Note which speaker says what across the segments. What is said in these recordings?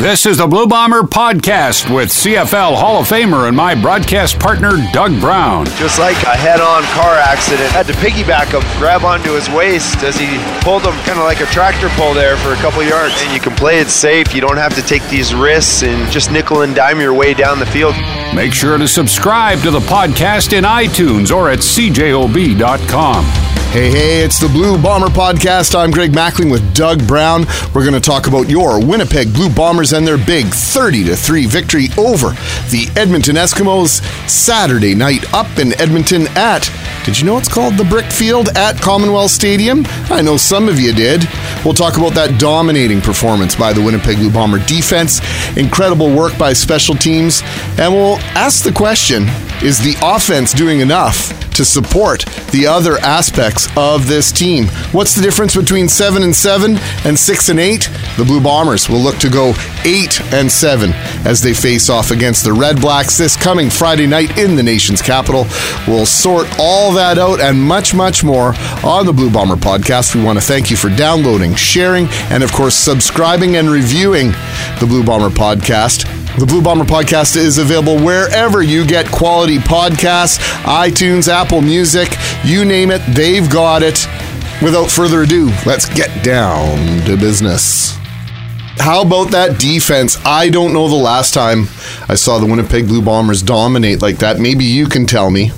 Speaker 1: This is the Blue Bomber Podcast with CFL Hall of Famer and my broadcast partner, Doug Brown.
Speaker 2: Just like a head on car accident, had to piggyback him, grab onto his waist as he pulled him kind of like a tractor pull there for a couple yards. And you can play it safe. You don't have to take these risks and just nickel and dime your way down the field.
Speaker 1: Make sure to subscribe to the podcast in iTunes or at cjob.com.
Speaker 3: Hey, hey, it's the Blue Bomber Podcast. I'm Greg Mackling with Doug Brown. We're going to talk about your Winnipeg Blue Bombers and their big 30 3 victory over the Edmonton Eskimos Saturday night up in Edmonton at, did you know it's called the Brick Field at Commonwealth Stadium? I know some of you did. We'll talk about that dominating performance by the Winnipeg Blue Bomber defense, incredible work by special teams, and we'll ask the question is the offense doing enough to support the other aspects of this team. What's the difference between 7 and 7 and 6 and 8? The Blue Bombers will look to go 8 and 7 as they face off against the Red Blacks this coming Friday night in the nation's capital. We'll sort all that out and much much more on the Blue Bomber podcast. We want to thank you for downloading, sharing, and of course subscribing and reviewing the Blue Bomber podcast. The Blue Bomber podcast is available wherever you get quality podcasts, iTunes, Apple Music, you name it, they've got it. Without further ado, let's get down to business. How about that defense? I don't know the last time I saw the Winnipeg Blue Bombers dominate like that. Maybe you can tell me.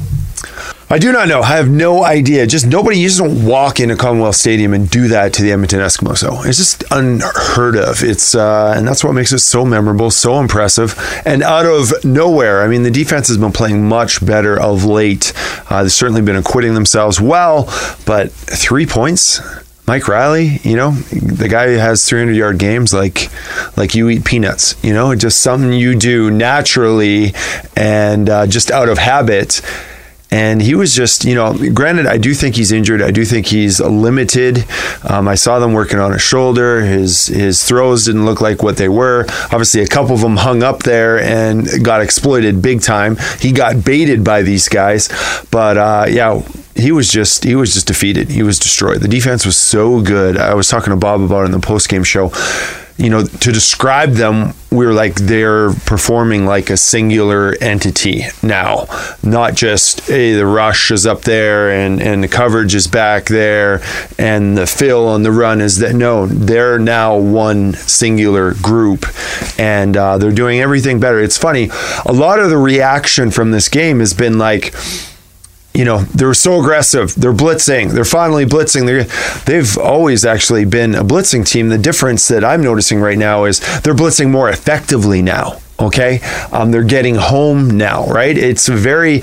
Speaker 2: I do not know. I have no idea. Just nobody. You just don't walk into Commonwealth Stadium and do that to the Edmonton Eskimos. So it's just unheard of. It's uh, and that's what makes it so memorable, so impressive, and out of nowhere. I mean, the defense has been playing much better of late. Uh, they've certainly been acquitting themselves well, but three points. Mike Reilly, you know, the guy who has 300 yard games like like you eat peanuts, you know, just something you do naturally and uh, just out of habit and he was just, you know, granted, I do think he's injured. I do think he's limited. Um, I saw them working on his shoulder. His his throws didn't look like what they were. Obviously, a couple of them hung up there and got exploited big time. He got baited by these guys, but uh, yeah, he was just he was just defeated. He was destroyed. The defense was so good. I was talking to Bob about it in the post game show you know, to describe them, we're like they're performing like a singular entity now, not just hey, the rush is up there and and the coverage is back there and the fill on the run is that no, they're now one singular group, and uh, they're doing everything better. It's funny, a lot of the reaction from this game has been like you know they're so aggressive. They're blitzing. They're finally blitzing. They're, they've always actually been a blitzing team. The difference that i'm noticing right now is they're blitzing more effectively now okay? Um, they're getting home now right? It's very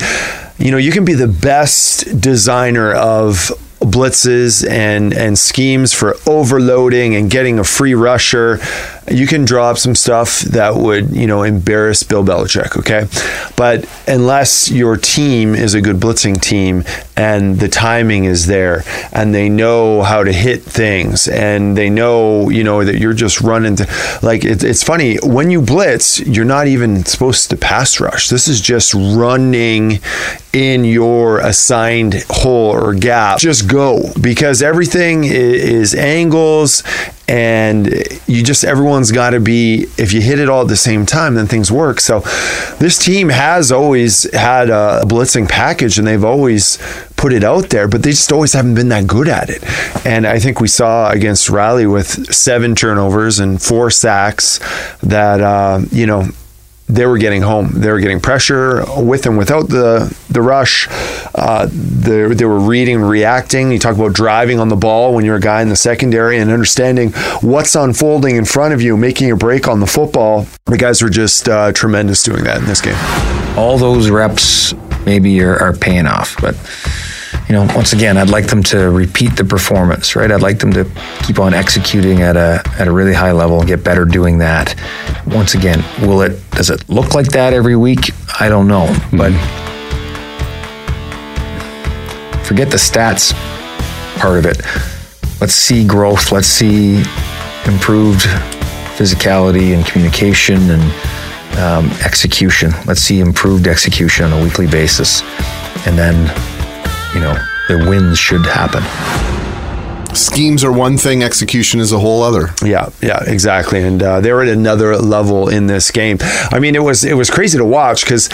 Speaker 2: you know you can be the best designer of blitzes and and schemes for overloading and getting a free rusher, you can draw up some stuff that would you know embarrass Bill Belichick. Okay, but unless your team is a good blitzing team and the timing is there and they know how to hit things and they know you know that you're just running to, like it, it's funny when you blitz you're not even supposed to pass rush this is just running in your assigned hole or gap just go. Because everything is angles and you just everyone's got to be if you hit it all at the same time then things work. So this team has always had a blitzing package and they've always put it out there but they just always haven't been that good at it. And i think we saw against Reilly with seven turnovers and four sacks that uh, you know they were getting home. They were getting pressure with and without the the rush. Uh, they, they were reading, reacting. You talk about driving on the ball when you're a guy in the secondary and understanding what's unfolding in front of you, making a break on the football. The guys were just uh, tremendous doing that in this game.
Speaker 4: All those reps maybe are, are paying off, but you know, once again, I'd like them to repeat the performance, right? I'd like them to keep on executing at a at a really high level and get better doing that. Once again, will it does it look like that every week? I don't know, but forget the stats part of it. Let's see growth. Let's see improved physicality and communication and um, execution. Let's see improved execution on a weekly basis, and then you know, the wins should happen.
Speaker 3: Schemes are one thing, execution is a whole other.
Speaker 2: Yeah, yeah, exactly. And uh, they're at another level in this game. I mean, it was it was crazy to watch because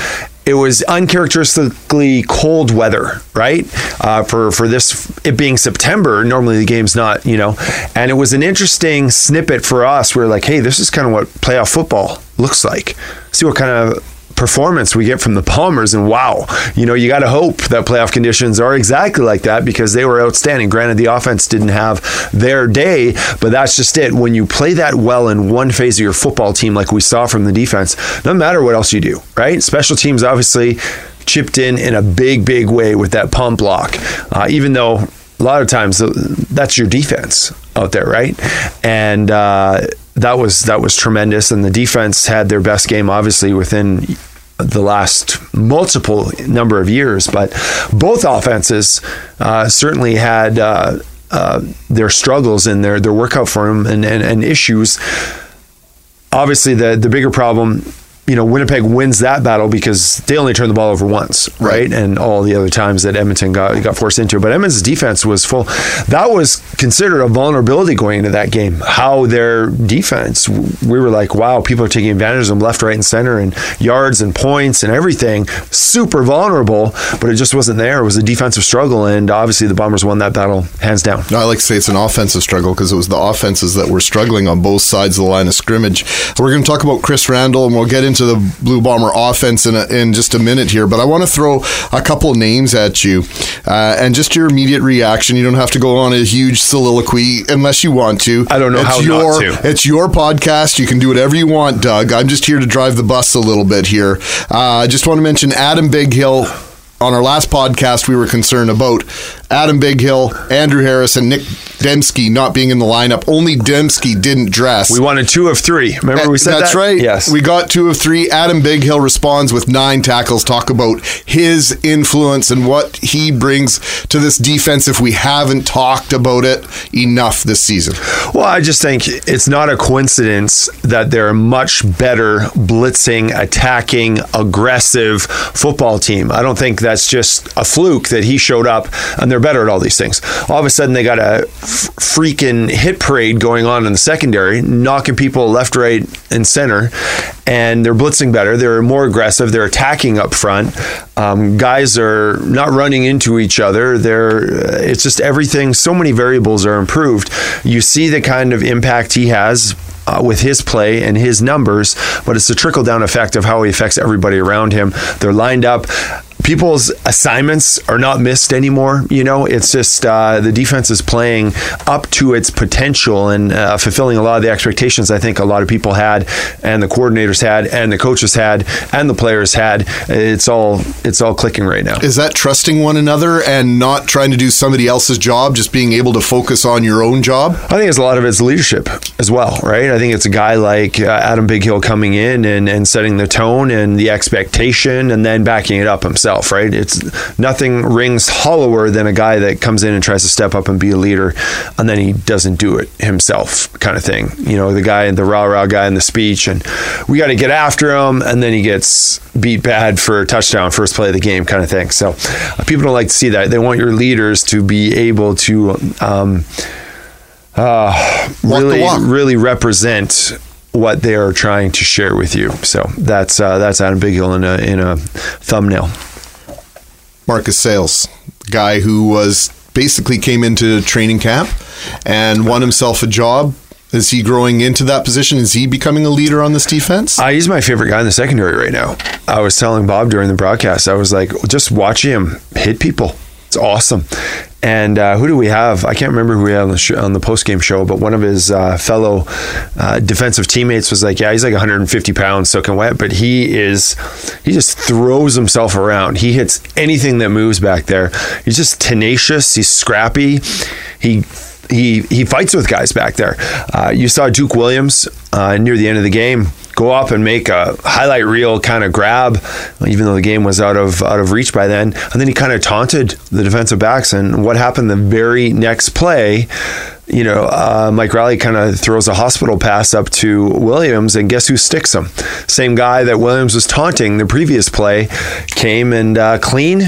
Speaker 2: it was uncharacteristically cold weather, right? Uh, for for this it being September, normally the game's not, you know. And it was an interesting snippet for us. We are like, hey, this is kind of what playoff football looks like. See what kind of performance we get from the Bombers. And wow, you know, you got to hope that playoff conditions are exactly like that because they were outstanding. Granted, the offense didn't have their day, but that's just it. When you play that well in one phase of your football team, like we saw from the defense, no matter what else you do, right? Special teams obviously chipped in in a big, big way with that punt block, uh, even though a lot of times uh, that's your defense out there, right? And uh, that was that was tremendous. And the defense had their best game, obviously, within the last multiple number of years, but both offenses uh, certainly had uh, uh, their struggles and their their workout form and, and, and issues. Obviously, the the bigger problem you know, Winnipeg wins that battle because they only turned the ball over once, right? right? And all the other times that Edmonton got got forced into it. But Edmonton's defense was full. That was considered a vulnerability going into that game. How their defense, we were like, wow, people are taking advantage of them left, right, and center, and yards and points and everything. Super vulnerable, but it just wasn't there. It was a defensive struggle, and obviously the Bombers won that battle hands down.
Speaker 3: No, I like to say it's an offensive struggle because it was the offenses that were struggling on both sides of the line of scrimmage. We're going to talk about Chris Randle, and we'll get into to the Blue Bomber offense in, a, in just a minute here, but I want to throw a couple names at you uh, and just your immediate reaction. You don't have to go on a huge soliloquy unless you want to.
Speaker 2: I don't know it's how
Speaker 3: your,
Speaker 2: not to.
Speaker 3: It's your podcast. You can do whatever you want, Doug. I'm just here to drive the bus a little bit here. Uh, I just want to mention Adam Bighill on our last podcast, we were concerned about Adam Bighill, Andrew Harris, and Nick Demski not being in the lineup. Only Demski didn't dress.
Speaker 2: We wanted two of three. Remember we said
Speaker 3: That's
Speaker 2: that?
Speaker 3: right.
Speaker 2: Yes.
Speaker 3: We got two of three. Adam Bighill responds with nine tackles. Talk about his influence and what he brings to this defense if we haven't talked about it enough this season.
Speaker 2: Well, I just think it's not a coincidence that they're a much better blitzing, attacking, aggressive football team. I don't think that's just a fluke that he showed up and they're better at all these things. All of a sudden, they got a f- freaking hit parade going on in the secondary, knocking people left, right, and center, and they're blitzing better. They're more aggressive. They're attacking up front. Um, guys are not running into each other. They're it's just everything. So many variables are improved. You see the kind of impact he has uh, with his play and his numbers, but it's a trickle down effect of how he affects everybody around him. They're lined up people's assignments are not missed anymore. You know, it's just uh, the defense is playing up to its potential and uh, fulfilling a lot of the expectations I think a lot of people had, and the coordinators had, and the coaches had, and the players had. It's all it's all clicking right now.
Speaker 3: Is that trusting one another and not trying to do somebody else's job, just being able to focus on your own job?
Speaker 2: I think it's a lot of it's leadership as well, right? I think it's a guy like uh, Adam Bighill coming in and, and setting the tone and the expectation, and then backing it up himself himself, right? It's nothing rings hollower than a guy that comes in and tries to step up and be a leader, and then he doesn't do it himself, kind of thing. You know, the guy, the rah rah guy in the speech, and we got to get after him, and then he gets beat bad for a touchdown, first play of the game, kind of thing. So uh, people don't like to see that. They want your leaders to be able to. Um, uh, really, really represent what they are trying to share with you. So that's uh, that's Adam in a in a thumbnail.
Speaker 3: Marcus Sayles, guy who was basically came into training camp and won himself a job. Is he growing into that position? Is he becoming a leader on this defense?
Speaker 2: Uh, he's my favorite guy in the secondary right now. I was telling Bob during the broadcast, I was like, just watching him hit people. It's awesome. And uh, who do we have? I can't remember who we had on the, sh- on the post game show, but one of his uh, fellow uh, defensive teammates was like, "Yeah, he's like 150 pounds, soaking wet, but he is he just throws himself around. He hits anything that moves back there. He's just tenacious. He's scrappy. He he he fights with guys back there. Uh, you saw Duke Williams uh, near the end of the game go up and make a highlight reel kind of grab, even though the game was out of out of reach by then. And then he kind of taunted the defensive backs. And what happened the very next play? You know, uh, Mike Reilly kind of throws a hospital pass up to Williams, and guess who sticks him? Same guy that Williams was taunting the previous play came and uh, clean,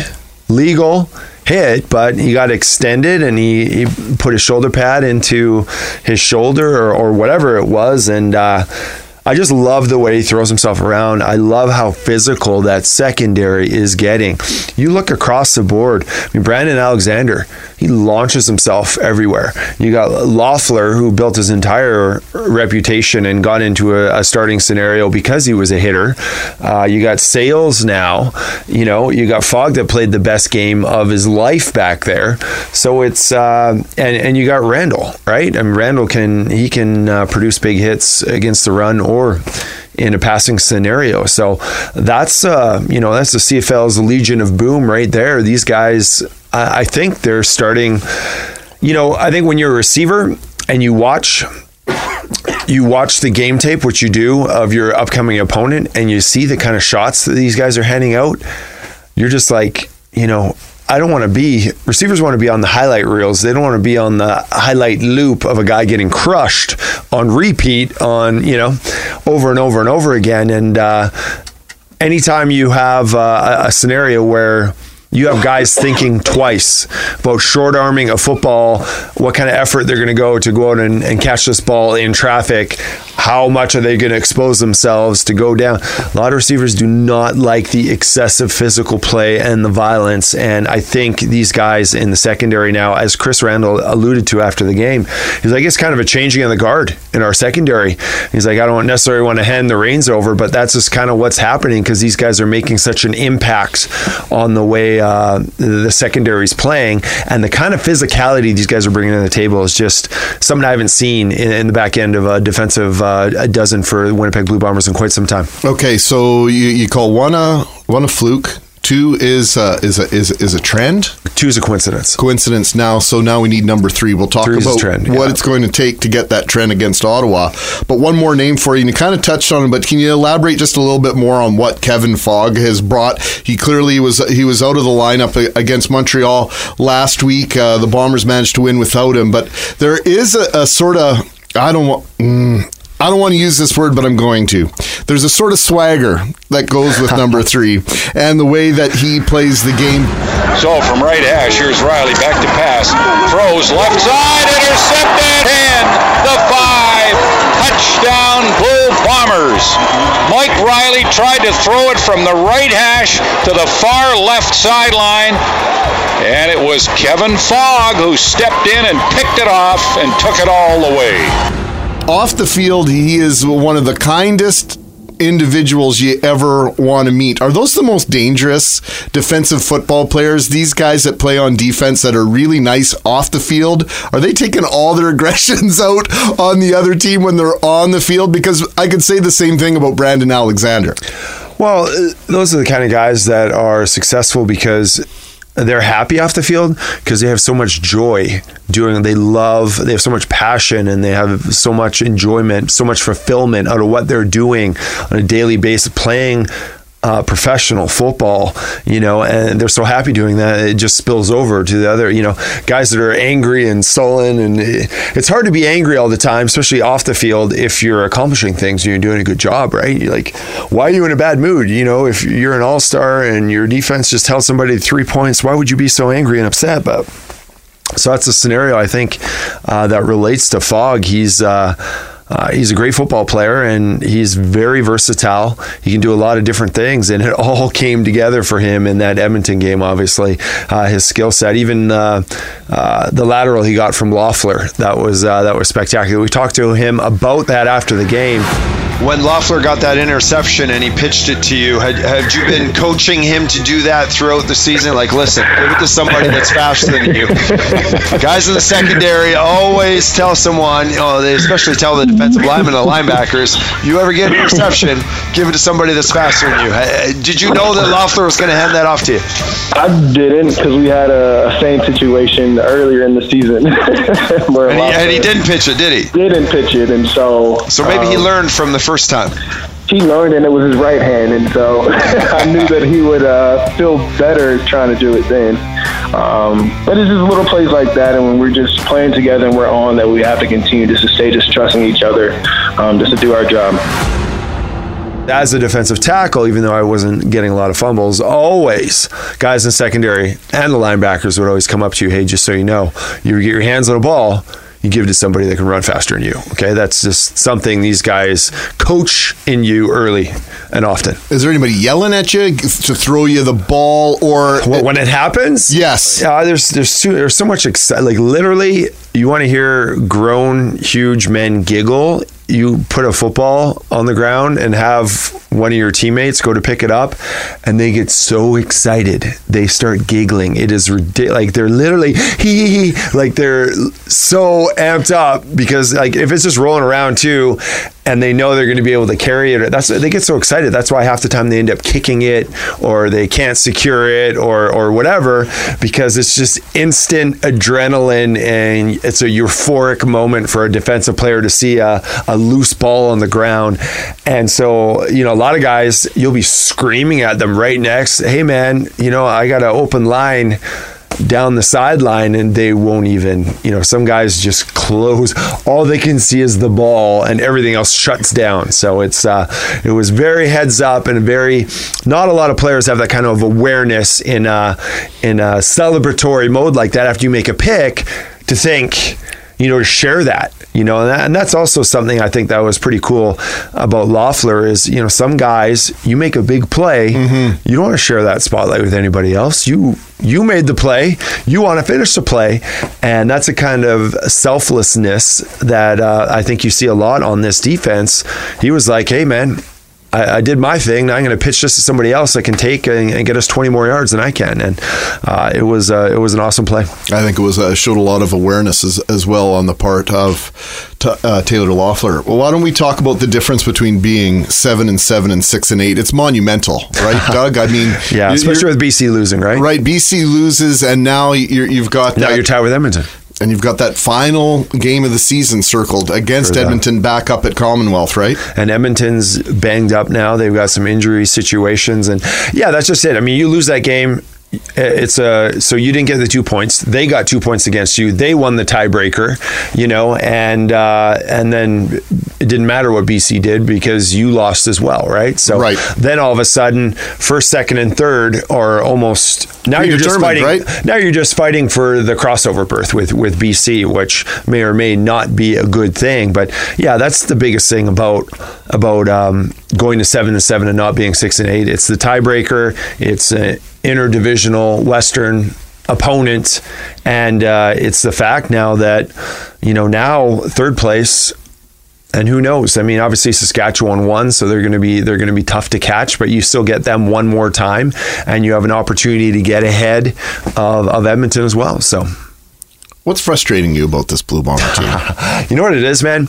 Speaker 2: legal, hit, but he got extended and he, he put his shoulder pad into his shoulder or, or whatever it was. And, uh, I just love the way he throws himself around. I love how physical that secondary is getting. You look across the board. I mean, Brandon Alexander, he launches himself everywhere. You got Loffler, who built his entire reputation and got into a, a starting scenario because he was a hitter. Uh, you got Sayles now. You know, you got Fogg that played the best game of his life back there. So it's uh, and and you got Randle, right? I mean, Randle can he can uh, produce big hits against the run or in a passing scenario. So that's uh, you know that's the CFL's Legion of Boom right there. These guys, I, I think they're starting. You know, I think when you're a receiver and you watch you watch the game tape, which you do of your upcoming opponent, and you see the kind of shots that these guys are handing out, you're just like, you know, I don't want to be receivers want to be on the highlight reels. They don't want to be on the highlight loop of a guy getting crushed on repeat on you know over and over and over again. And uh, anytime you have uh, a scenario where you have guys thinking twice about short arming a football, what kind of effort they're going to go to go out and, and catch this ball in traffic, how much are they going to expose themselves to go down? A lot of receivers do not like the excessive physical play and the violence. And I think these guys in the secondary now, as Chris Randle alluded to after the game, he's like, it's kind of a changing of the guard in our secondary. He's like, I don't necessarily want to hand the reins over, but that's just kind of what's happening because these guys are making such an impact on the way uh, the secondary is playing. And the kind of physicality these guys are bringing to the table is just something I haven't seen in, in the back end of a defensive. Uh, a dozen for the Winnipeg Blue Bombers in quite some time.
Speaker 3: Okay, so you, you call one a one a fluke. Two is uh, is a is is a trend.
Speaker 2: Two is a coincidence.
Speaker 3: Coincidence now. So now we need number three. We'll talk
Speaker 2: Three's
Speaker 3: about
Speaker 2: trend,
Speaker 3: what
Speaker 2: yeah.
Speaker 3: it's going to take to get that trend against Ottawa. But one more name for you. And you kind of touched on it, but can you elaborate just a little bit more on what Kevin Fogg has brought? He clearly was he was out of the lineup against Montreal last week. Uh, the Bombers managed to win without him, but there is a, a sort of I don't want. Mm, I don't want to use this word, but I'm going to. There's a sort of swagger that goes with number three and the way that he plays the game.
Speaker 5: So from right hash, here's Reilly back to pass. Throws left side, intercepted, and the five. Touchdown, Blue Bombers. Mike Reilly tried to throw it from the right hash to the far left sideline. And it was Kevin Fogg who stepped in and picked it off and took it all the way
Speaker 3: off the field, he is one of the kindest individuals you ever want to meet. Are those the most dangerous defensive football players? These guys that play on defense that are really nice off the field, are they taking all their aggressions out on the other team when they're on the field? Because I could say the same thing about Brandon Alexander.
Speaker 2: Well, uh, those are the kind of guys that are successful because they're happy off the field because they have so much joy doing they love they have so much passion and they have so much enjoyment so much fulfillment out of what they're doing on a daily basis playing uh, professional football, you know, and they're so happy doing that. It just spills over to the other, you know, guys that are angry and sullen. And it's hard to be angry all the time, especially off the field, if you're accomplishing things and you're doing a good job, right? You're like, why are you in a bad mood? You know, if you're an all star and your defense just held somebody three points, why would you be so angry and upset? But so that's a scenario I think uh, that relates to Fogg. He's, uh, uh, he's a great football player and he's very versatile. He can do a lot of different things, and it all came together for him in that Edmonton game. Obviously, uh, his skill set, even uh, uh the lateral he got from Loffler, that was uh, that was spectacular. We talked to him about that after the game when Loffler got that interception and he pitched it to you, had, had you been coaching him to do that throughout the season? Like, listen, give it to somebody that's faster than you. Guys in the secondary always tell someone, know, they especially tell the defensive linemen, the linebackers, you ever get an interception, give it to somebody that's faster than you. Did you know that Loffler was going to hand that off to you?
Speaker 6: I didn't because we had a, same situation earlier in the season.
Speaker 2: and, he, and, he, didn't pitch it, did he?
Speaker 6: Didn't pitch it, and so.
Speaker 2: So maybe um, he learned from the first time.
Speaker 6: He learned and it was his right hand and so i knew that he would uh, feel better trying to do it then. Um, but it's just little plays like that and when we're just playing together and we're on that we have to continue just to stay just trusting each other um, just to do our job.
Speaker 2: As a defensive tackle, even though I wasn't getting a lot of fumbles, always guys in secondary and the linebackers would always come up to you, hey, just so you know, you get your hands on a ball, you give it to somebody that can run faster than you. Okay, that's just something these guys coach in you early and often.
Speaker 3: Is there anybody yelling at you to throw you the ball or
Speaker 2: when it happens?
Speaker 3: Yes.
Speaker 2: Yeah, there's there's so, there's so much exci- like literally you want to hear grown huge men giggle you put a football on the ground and have one of your teammates go to pick it up and they get so excited. They start giggling. It is ridiculous like they're literally hee like they're so amped up because like if it's just rolling around too and they know they're going to be able to carry it that's they get so excited. That's why half the time they end up kicking it or they can't secure it or or whatever because it's just instant adrenaline and it's a euphoric moment for a defensive player to see a, a loose ball on the ground. And so you know a lot of guys you'll be screaming at them right next hey man you know i got an open line down the sideline and they won't even, you know, some guys just close. All they can see is the ball and everything else shuts down. So it's, uh, it was very heads up and very, not a lot of players have that kind of awareness in, uh, in a celebratory mode like that after you make a pick to think, you know, to share that, you know, and, that, and, that's also something I think that was pretty cool about Loffler is, you know, some guys, you make a big play, mm-hmm. you don't want to share that spotlight with anybody else. You you made the play, you want to finish the play, and that's a kind of selflessness that uh, I think you see a lot on this defense. He was like, "Hey, man, I, I, did my thing. Now I'm going to pitch this to somebody else that can take and, and, get us 20 more yards than I can. And uh, it was uh, it was an awesome play.
Speaker 3: I think it was uh, showed a lot of awareness as, as well on the part of t- uh, Taylor Loffler. Well, why don't we talk about the difference between being seven and seven and six and eight? It's monumental, right, Doug? I mean,
Speaker 2: yeah, especially with BC losing, right?
Speaker 3: Right, BC loses, and now you have got
Speaker 2: now you're tied with Edmonton
Speaker 3: and you've got that final game of the season circled against Edmonton back up at Commonwealth, right?
Speaker 2: And Edmonton's banged up now. They've got some injury situations. And yeah, that's just it. I mean, you lose that game, it's a so you didn't get the two points. They got two points against you. They won the tiebreaker, you know, and uh, and then it didn't matter what BC did because you lost as well, right? So
Speaker 3: right.
Speaker 2: then all of a sudden, first, second, and third are almost now you're just fighting.
Speaker 3: Right?
Speaker 2: Now you're just fighting for the crossover berth with with BC, which may or may not be a good thing. But yeah, that's the biggest thing about about um, going to seven and seven and not being six and eight. It's the tiebreaker. It's uh, interdivisional Western opponent, and uh, it's the fact now that you know now third place. And who knows? I mean, obviously Saskatchewan won, so they're going to be they're going to be tough to catch. But you still get them one more time, and you have an opportunity to get ahead of, of Edmonton as well. So,
Speaker 3: what's frustrating you about this Blue Bomber team?
Speaker 2: you know what it is, man.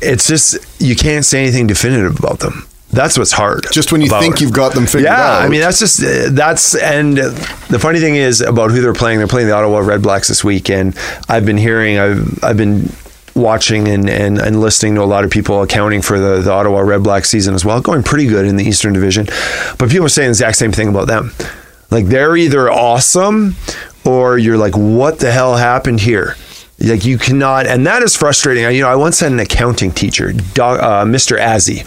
Speaker 2: It's just you can't say anything definitive about them that's what's hard.
Speaker 3: Just when you think you've got them figured
Speaker 2: yeah,
Speaker 3: out.
Speaker 2: I mean, that's just, that's, and the funny thing is about who they're playing, they're playing the Ottawa Red Blacks this week. And I've been hearing, I've, I've been watching and, and, and listening to a lot of people accounting for the, the Ottawa Red Black season as well, going pretty good in the Eastern Division. But people are saying the exact same thing about them. Like they're either awesome or you're like, what the hell happened here? Like you cannot, and that is frustrating. You know, I once had an accounting teacher, uh, Mr. Azzy,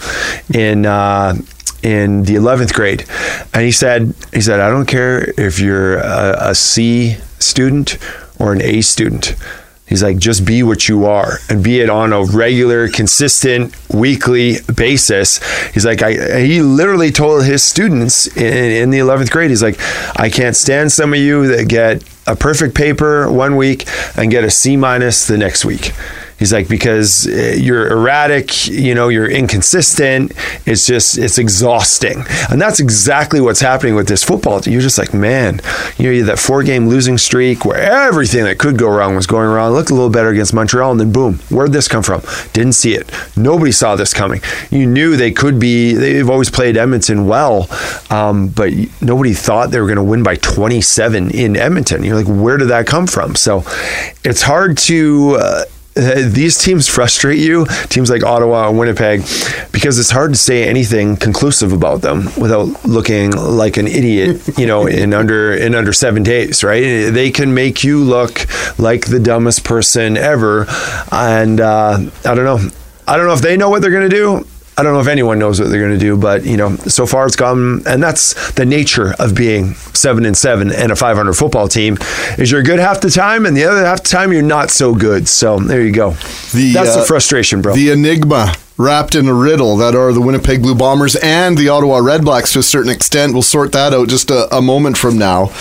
Speaker 2: in uh, in the eleventh grade, and he said, he said, I don't care if you're a, a C student or an A student. He's like, just be what you are and be it on a regular, consistent, weekly basis. He's like, I, he literally told his students in, in the 11th grade, he's like, I can't stand some of you that get a perfect paper one week and get a C minus the next week. He's like, because eh, you're erratic, you know, you're inconsistent. It's just, it's exhausting. And that's exactly what's happening with this football. You're just like, man, you know, you that four game losing streak where everything that could go wrong was going wrong. Looked a little better against Montreal, and then boom, where'd this come from? Didn't see it. Nobody saw this coming. You knew they could be, they've always played Edmonton well, um, but nobody thought they were going to win by 27 in Edmonton. You're like, where did that come from? So it's hard to, uh, these teams frustrate you, teams like Ottawa and Winnipeg, because it's hard to say anything conclusive about them without looking like an idiot, you know, in under in under seven days, right? They can make you look like the dumbest person ever, and uh, I don't know. I don't know if they know what they're going to do. I don't know if anyone knows what they're going to do, but you know, so far it's gone, and that's the nature of being seven and seven and a 500 football team. Is you're good half the time, and the other half the time you're not so good. So there you go.
Speaker 3: The,
Speaker 2: that's
Speaker 3: uh,
Speaker 2: the frustration, bro.
Speaker 3: The enigma wrapped in a riddle that are the Winnipeg Blue Bombers and the Ottawa Redblacks to a certain extent. We'll sort that out just a, a moment from now.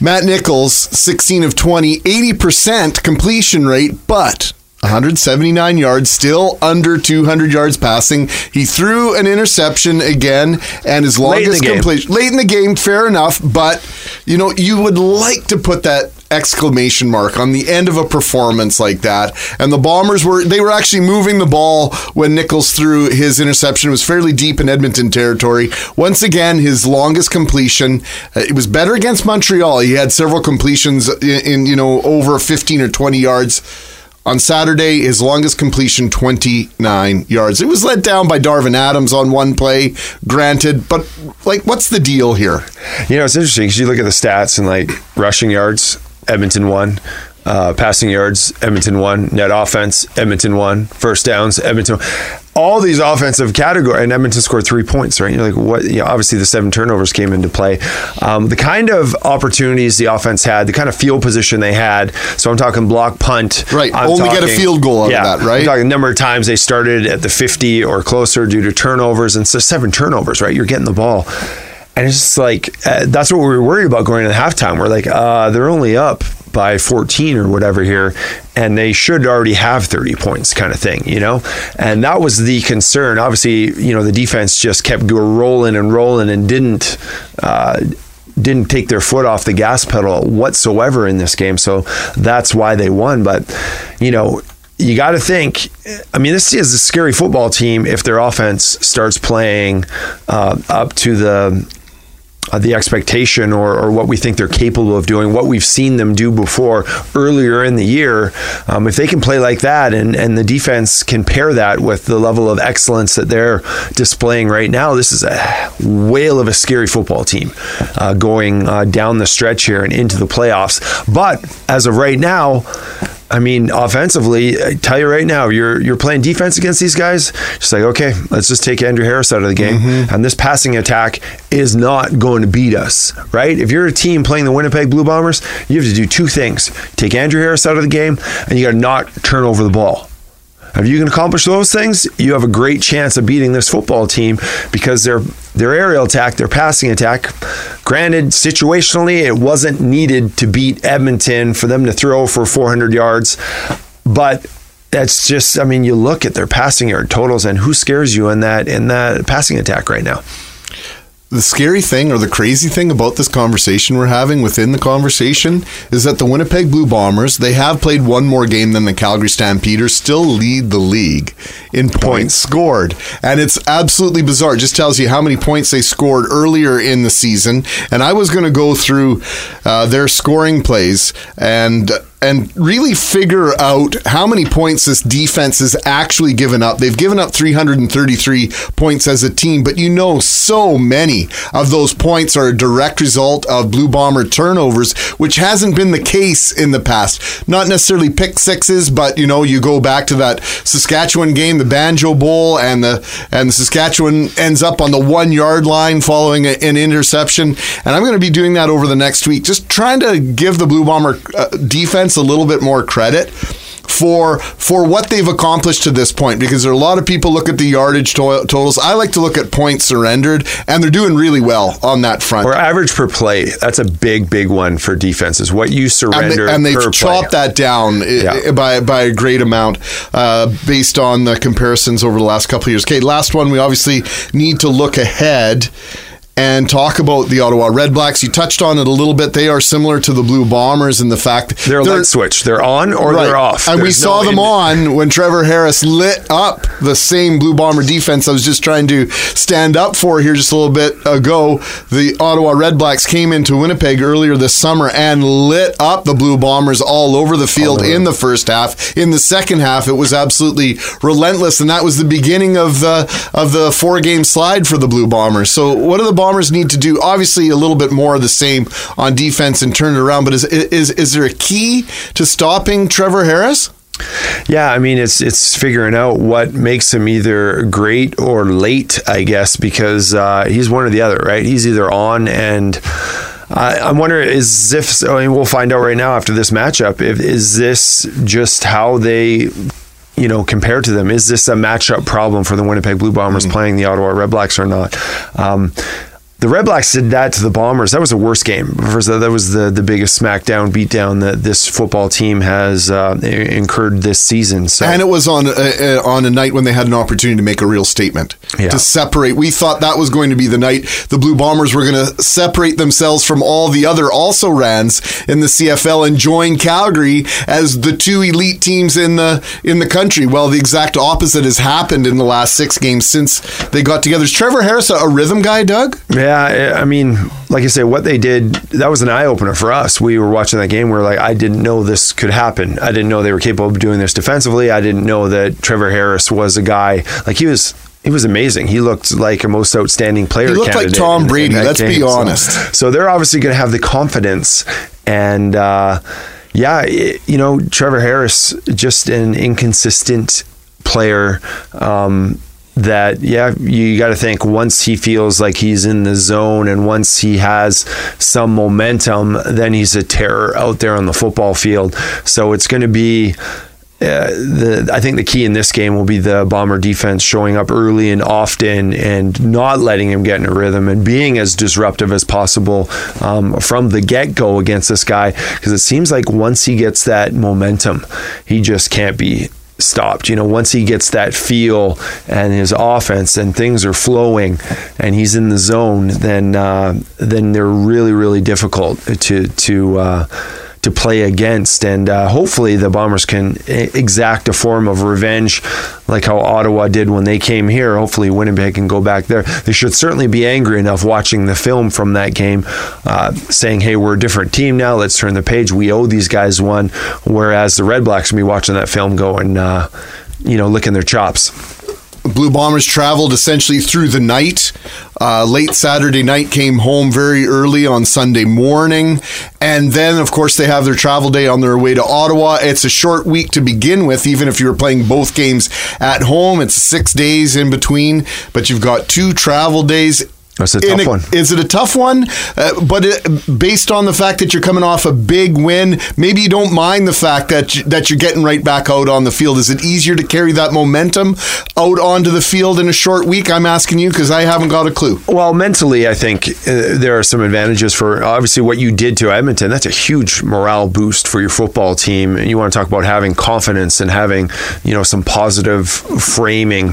Speaker 3: Matt Nichols, 16 of 20, 80% completion rate, but 179 yards, still under 200 yards passing. He threw an interception again, and his
Speaker 2: Late in the
Speaker 3: longest completion late in the game. Fair enough, but you know you would like to put that exclamation mark on the end of a performance like that. And the Bombers were they were actually moving the ball when Nichols threw his interception. It was fairly deep in Edmonton territory. Once again, his longest completion. Uh, it was better against Montreal. He had several completions in, in you know over 15 or 20 yards. On Saturday, his longest completion, 29 yards. It was let down by Darvin Adams on one play, granted, but like, what's the deal here?
Speaker 2: You know, it's interesting because you look at the stats and like rushing yards, Edmonton won. Uh, passing yards, Edmonton won. Net offense, Edmonton won. First downs, Edmonton. All these offensive category, and Edmonton scored three points. Right? You're like, what? You know, obviously, the seven turnovers came into play. Um, the kind of opportunities the offense had, the kind of field position they had. So I'm talking block punt.
Speaker 3: Right.
Speaker 2: I'm
Speaker 3: Only get a field goal out of that, right?
Speaker 2: I'm talking number of times they started at the 50 or closer due to turnovers, and so seven turnovers. Right? You're getting the ball. And it's just like uh, that's what we were worried about going into halftime. We're like, uh, they're only up by 14 or whatever here, and they should already have 30 points, kind of thing, you know. And that was the concern. Obviously, you know, the defense just kept rolling and rolling and didn't. Uh, didn't take their foot off the gas pedal whatsoever in this game, so that's why they won. But you know, you got to think. I mean, this is a scary football team if their offense starts playing uh, up to the uh, the expectation or, or what we think they're capable of doing, what we've seen them do before earlier in the year. Um, if they can play like that and, and the defense can pair that with the level of excellence that they're displaying right now, this is a whale of a scary football team uh, going uh, down the stretch here and into the playoffs. But as of right now, I mean, offensively, I tell you right now, you're you're playing defense against these guys. Just like, okay, let's just take Andrew Harris out of the game, mm-hmm. and this passing attack is not going to beat us, right? If you're a team playing the Winnipeg Blue Bombers, you have to do two things: take Andrew Harris out of the game, and you got to not turn over the ball. If you can accomplish those things, you have a great chance of beating this football team because their their aerial attack, their passing attack, granted, situationally, it wasn't needed to beat Edmonton for them to throw for 400 yards, but that's just I mean, you look at their passing yard totals and who scares you in that in that passing attack right now.
Speaker 3: The scary thing or the crazy thing about this conversation we're having within the conversation is that the Winnipeg Blue Bombers, they have played one more game than the Calgary Stampeders, still lead the league in points scored. And it's absolutely bizarre. It just tells you how many points they scored earlier in the season. And I was going to go through uh, their scoring plays and and really figure out how many points this defense has actually given up. They've given up 333 points as a team, but you know so many of those points are a direct result of Blue Bomber turnovers, which hasn't been the case in the past. Not necessarily pick sixes, but you know, you go back to that Saskatchewan game, the Banjo Bowl, and the and the Saskatchewan ends up on the one yard line following a, an interception. And I'm going to be doing that over the next week, just trying to give the Blue Bomber uh, defense a little bit more credit for for what they've accomplished to this point because there are a lot of people look at the yardage to- totals. I like to look at points surrendered, and they're doing really well on that front.
Speaker 2: Or average per play. That's a big, big one for defenses. What you
Speaker 3: and,
Speaker 2: surrender
Speaker 3: they, and they've
Speaker 2: per
Speaker 3: chopped
Speaker 2: play.
Speaker 3: that down
Speaker 2: Yeah.
Speaker 3: by by a great amount uh, based on the comparisons over the last couple of years. Okay, last one. We obviously need to look ahead. And talk about the Ottawa Redblacks. You touched on it a little bit. They are similar to the Blue Bombers in the fact
Speaker 2: They're a light switch. They're on or
Speaker 3: Right.
Speaker 2: they're off.
Speaker 3: And we saw
Speaker 2: no
Speaker 3: them
Speaker 2: in-
Speaker 3: on when Trevor Harris lit up the same Blue Bomber defense I was just trying to stand up for here just a little bit ago. The Ottawa Redblacks came into Winnipeg earlier this summer and lit up the Blue Bombers all over the field in the first half. In the second half, it was absolutely relentless, and that was the beginning of the of the four game slide for the Blue Bombers. So, what do the Bombers need to do? Obviously, a little bit more of the same on defense and turn it around. But is is is there a key to stopping Trevor Harris?
Speaker 2: Yeah, I mean it's it's figuring out what makes him either great or late, I guess, because uh, he's one or the other, right? He's either on and. I, am wondering is if I mean, we'll find out right now after this matchup. If is this just how they you know, compared to them, is this a matchup problem for the Winnipeg Blue Bombers mm-hmm. playing the Ottawa Red Blacks or not? Um, the Red Blacks did that to the Bombers. That was the worst game. First, That was the, the biggest smackdown beatdown that this football team has uh, incurred this season. So.
Speaker 3: And it was on a, uh, uh, on a night when they had an opportunity to make a real statement yeah. to separate. We thought that was going to be the night the Blue Bombers were going to separate themselves from all the other also rans in the CFL and join Calgary as the two elite teams in the in the country. Well, the exact opposite has happened in the last six games since they got together. Is Trevor Harris a rhythm guy, Doug?
Speaker 2: Yeah. Yeah, I mean, like I say, what they did, that was an eye opener for us. We were watching that game. We are like, I didn't know this could happen. I didn't know they were capable of doing this defensively. I didn't know that Trevor Harris was a guy like he was. He was amazing. He looked like a most outstanding player.
Speaker 3: He looked like Tom Brady. Let's game. be honest.
Speaker 2: So, so they're obviously going to have the confidence and. Uh, yeah, you know, Trevor Harris, just an inconsistent player. Um, that yeah you got to think once he feels like he's in the zone and once he has some momentum then he's a terror out there on the football field. So it's going to be uh, the I think the key in this game will be the bomber defense showing up early and often and not letting him get in a rhythm and being as disruptive as possible um, from the get go against this guy. Because it seems like once he gets that momentum, he just can't be stopped. You know, once he gets that feel and his offense and things are flowing and he's in the zone, then uh, then they're really really difficult to to. Uh, to play against. And uh, hopefully the Bombers can exact a form of revenge like how Ottawa did when they came here. Hopefully Winnipeg can go back there. They should certainly be angry enough watching the film from that game, uh, saying, hey, we're a different team now. Let's turn the page. We owe these guys one. Whereas the Red Blacks will be watching that film going, uh, you know, licking their chops.
Speaker 3: Blue Bombers traveled essentially through the night. Uh, late Saturday night, came home very early on Sunday morning. And then, of course, they have their travel day on their way to Ottawa. It's a short week to begin with, even if you were playing both games at home. It's six days in between, but you've got two travel days
Speaker 2: that's a tough a, one.
Speaker 3: Is it a tough one? Uh, but it, based on the fact that you're coming off a big win, maybe you don't mind the fact that you, that you're getting right back out on the field. Is it easier to carry that momentum out onto the field in a short week? I'm asking you because I haven't got a clue.
Speaker 2: Well, mentally, I think uh, there are some advantages for obviously what you did to Edmonton. That's a huge morale boost for your football team. And you want to talk about having confidence and having you know some positive framing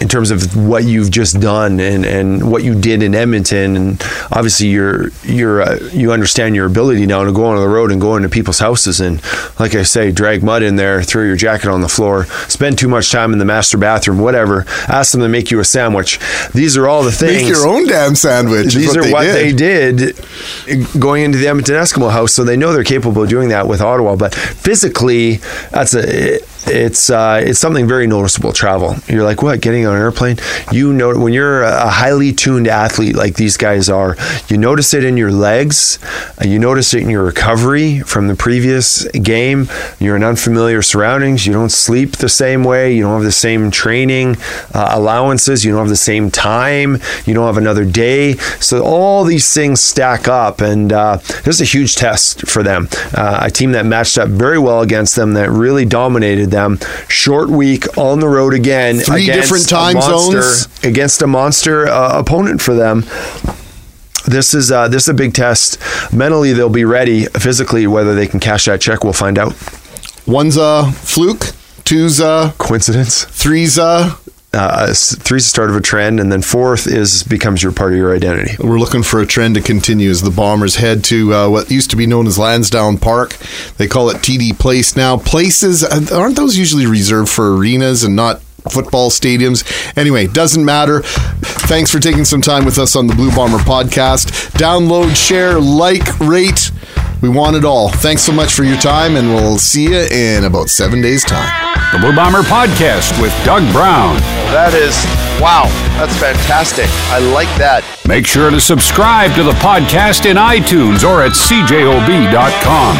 Speaker 2: in terms of what you've just done and, and what you did in Edmonton and obviously you're you're uh, you understand your ability now to go on the road and go into people's houses and like I say drag mud in there throw your jacket on the floor spend too much time in the master bathroom whatever ask them to make you a sandwich these are all the things
Speaker 3: make your own damn sandwich
Speaker 2: these
Speaker 3: what
Speaker 2: are
Speaker 3: they
Speaker 2: what
Speaker 3: did.
Speaker 2: they did going into the Edmonton Eskimo house so they know they're capable of doing that with Ottawa but physically that's a it's uh, it's something very noticeable. Travel. You're like, what? Getting on an airplane? You know, when you're a highly tuned athlete like these guys are, you notice it in your legs. Uh, you notice it in your recovery from the previous game. You're in unfamiliar surroundings. You don't sleep the same way. You don't have the same training uh, allowances. You don't have the same time. You don't have another day. So all these things stack up, and uh, this is a huge test for them. Uh, a team that matched up very well against them, that really dominated them. Short week on the road again.
Speaker 3: Three different time zones
Speaker 2: against a monster uh, opponent for them this is uh, this is a big test. Mentally, they'll be ready. Physically, whether they can cash that check, we'll find out.
Speaker 3: One's a fluke. Two's a
Speaker 2: coincidence.
Speaker 3: Three's a
Speaker 2: uh, three's the start of a trend, and then fourth is becomes your part of your identity.
Speaker 3: We're looking for a trend to continue as the Bombers head to uh, what used to be known as Lansdowne Park. They call it TD Place now. Places uh, aren't those usually reserved for arenas and not football stadiums. Anyway, doesn't matter. Thanks for taking some time with us on the Blue Bomber podcast. Download, share, like, rate. We want it all. Thanks so much for your time, and we'll see you in about seven days' time.
Speaker 1: The Blue Bomber Podcast with Doug Brown.
Speaker 3: That is, wow, that's fantastic. I like that.
Speaker 1: Make sure to subscribe to the podcast in iTunes or at cjob.com.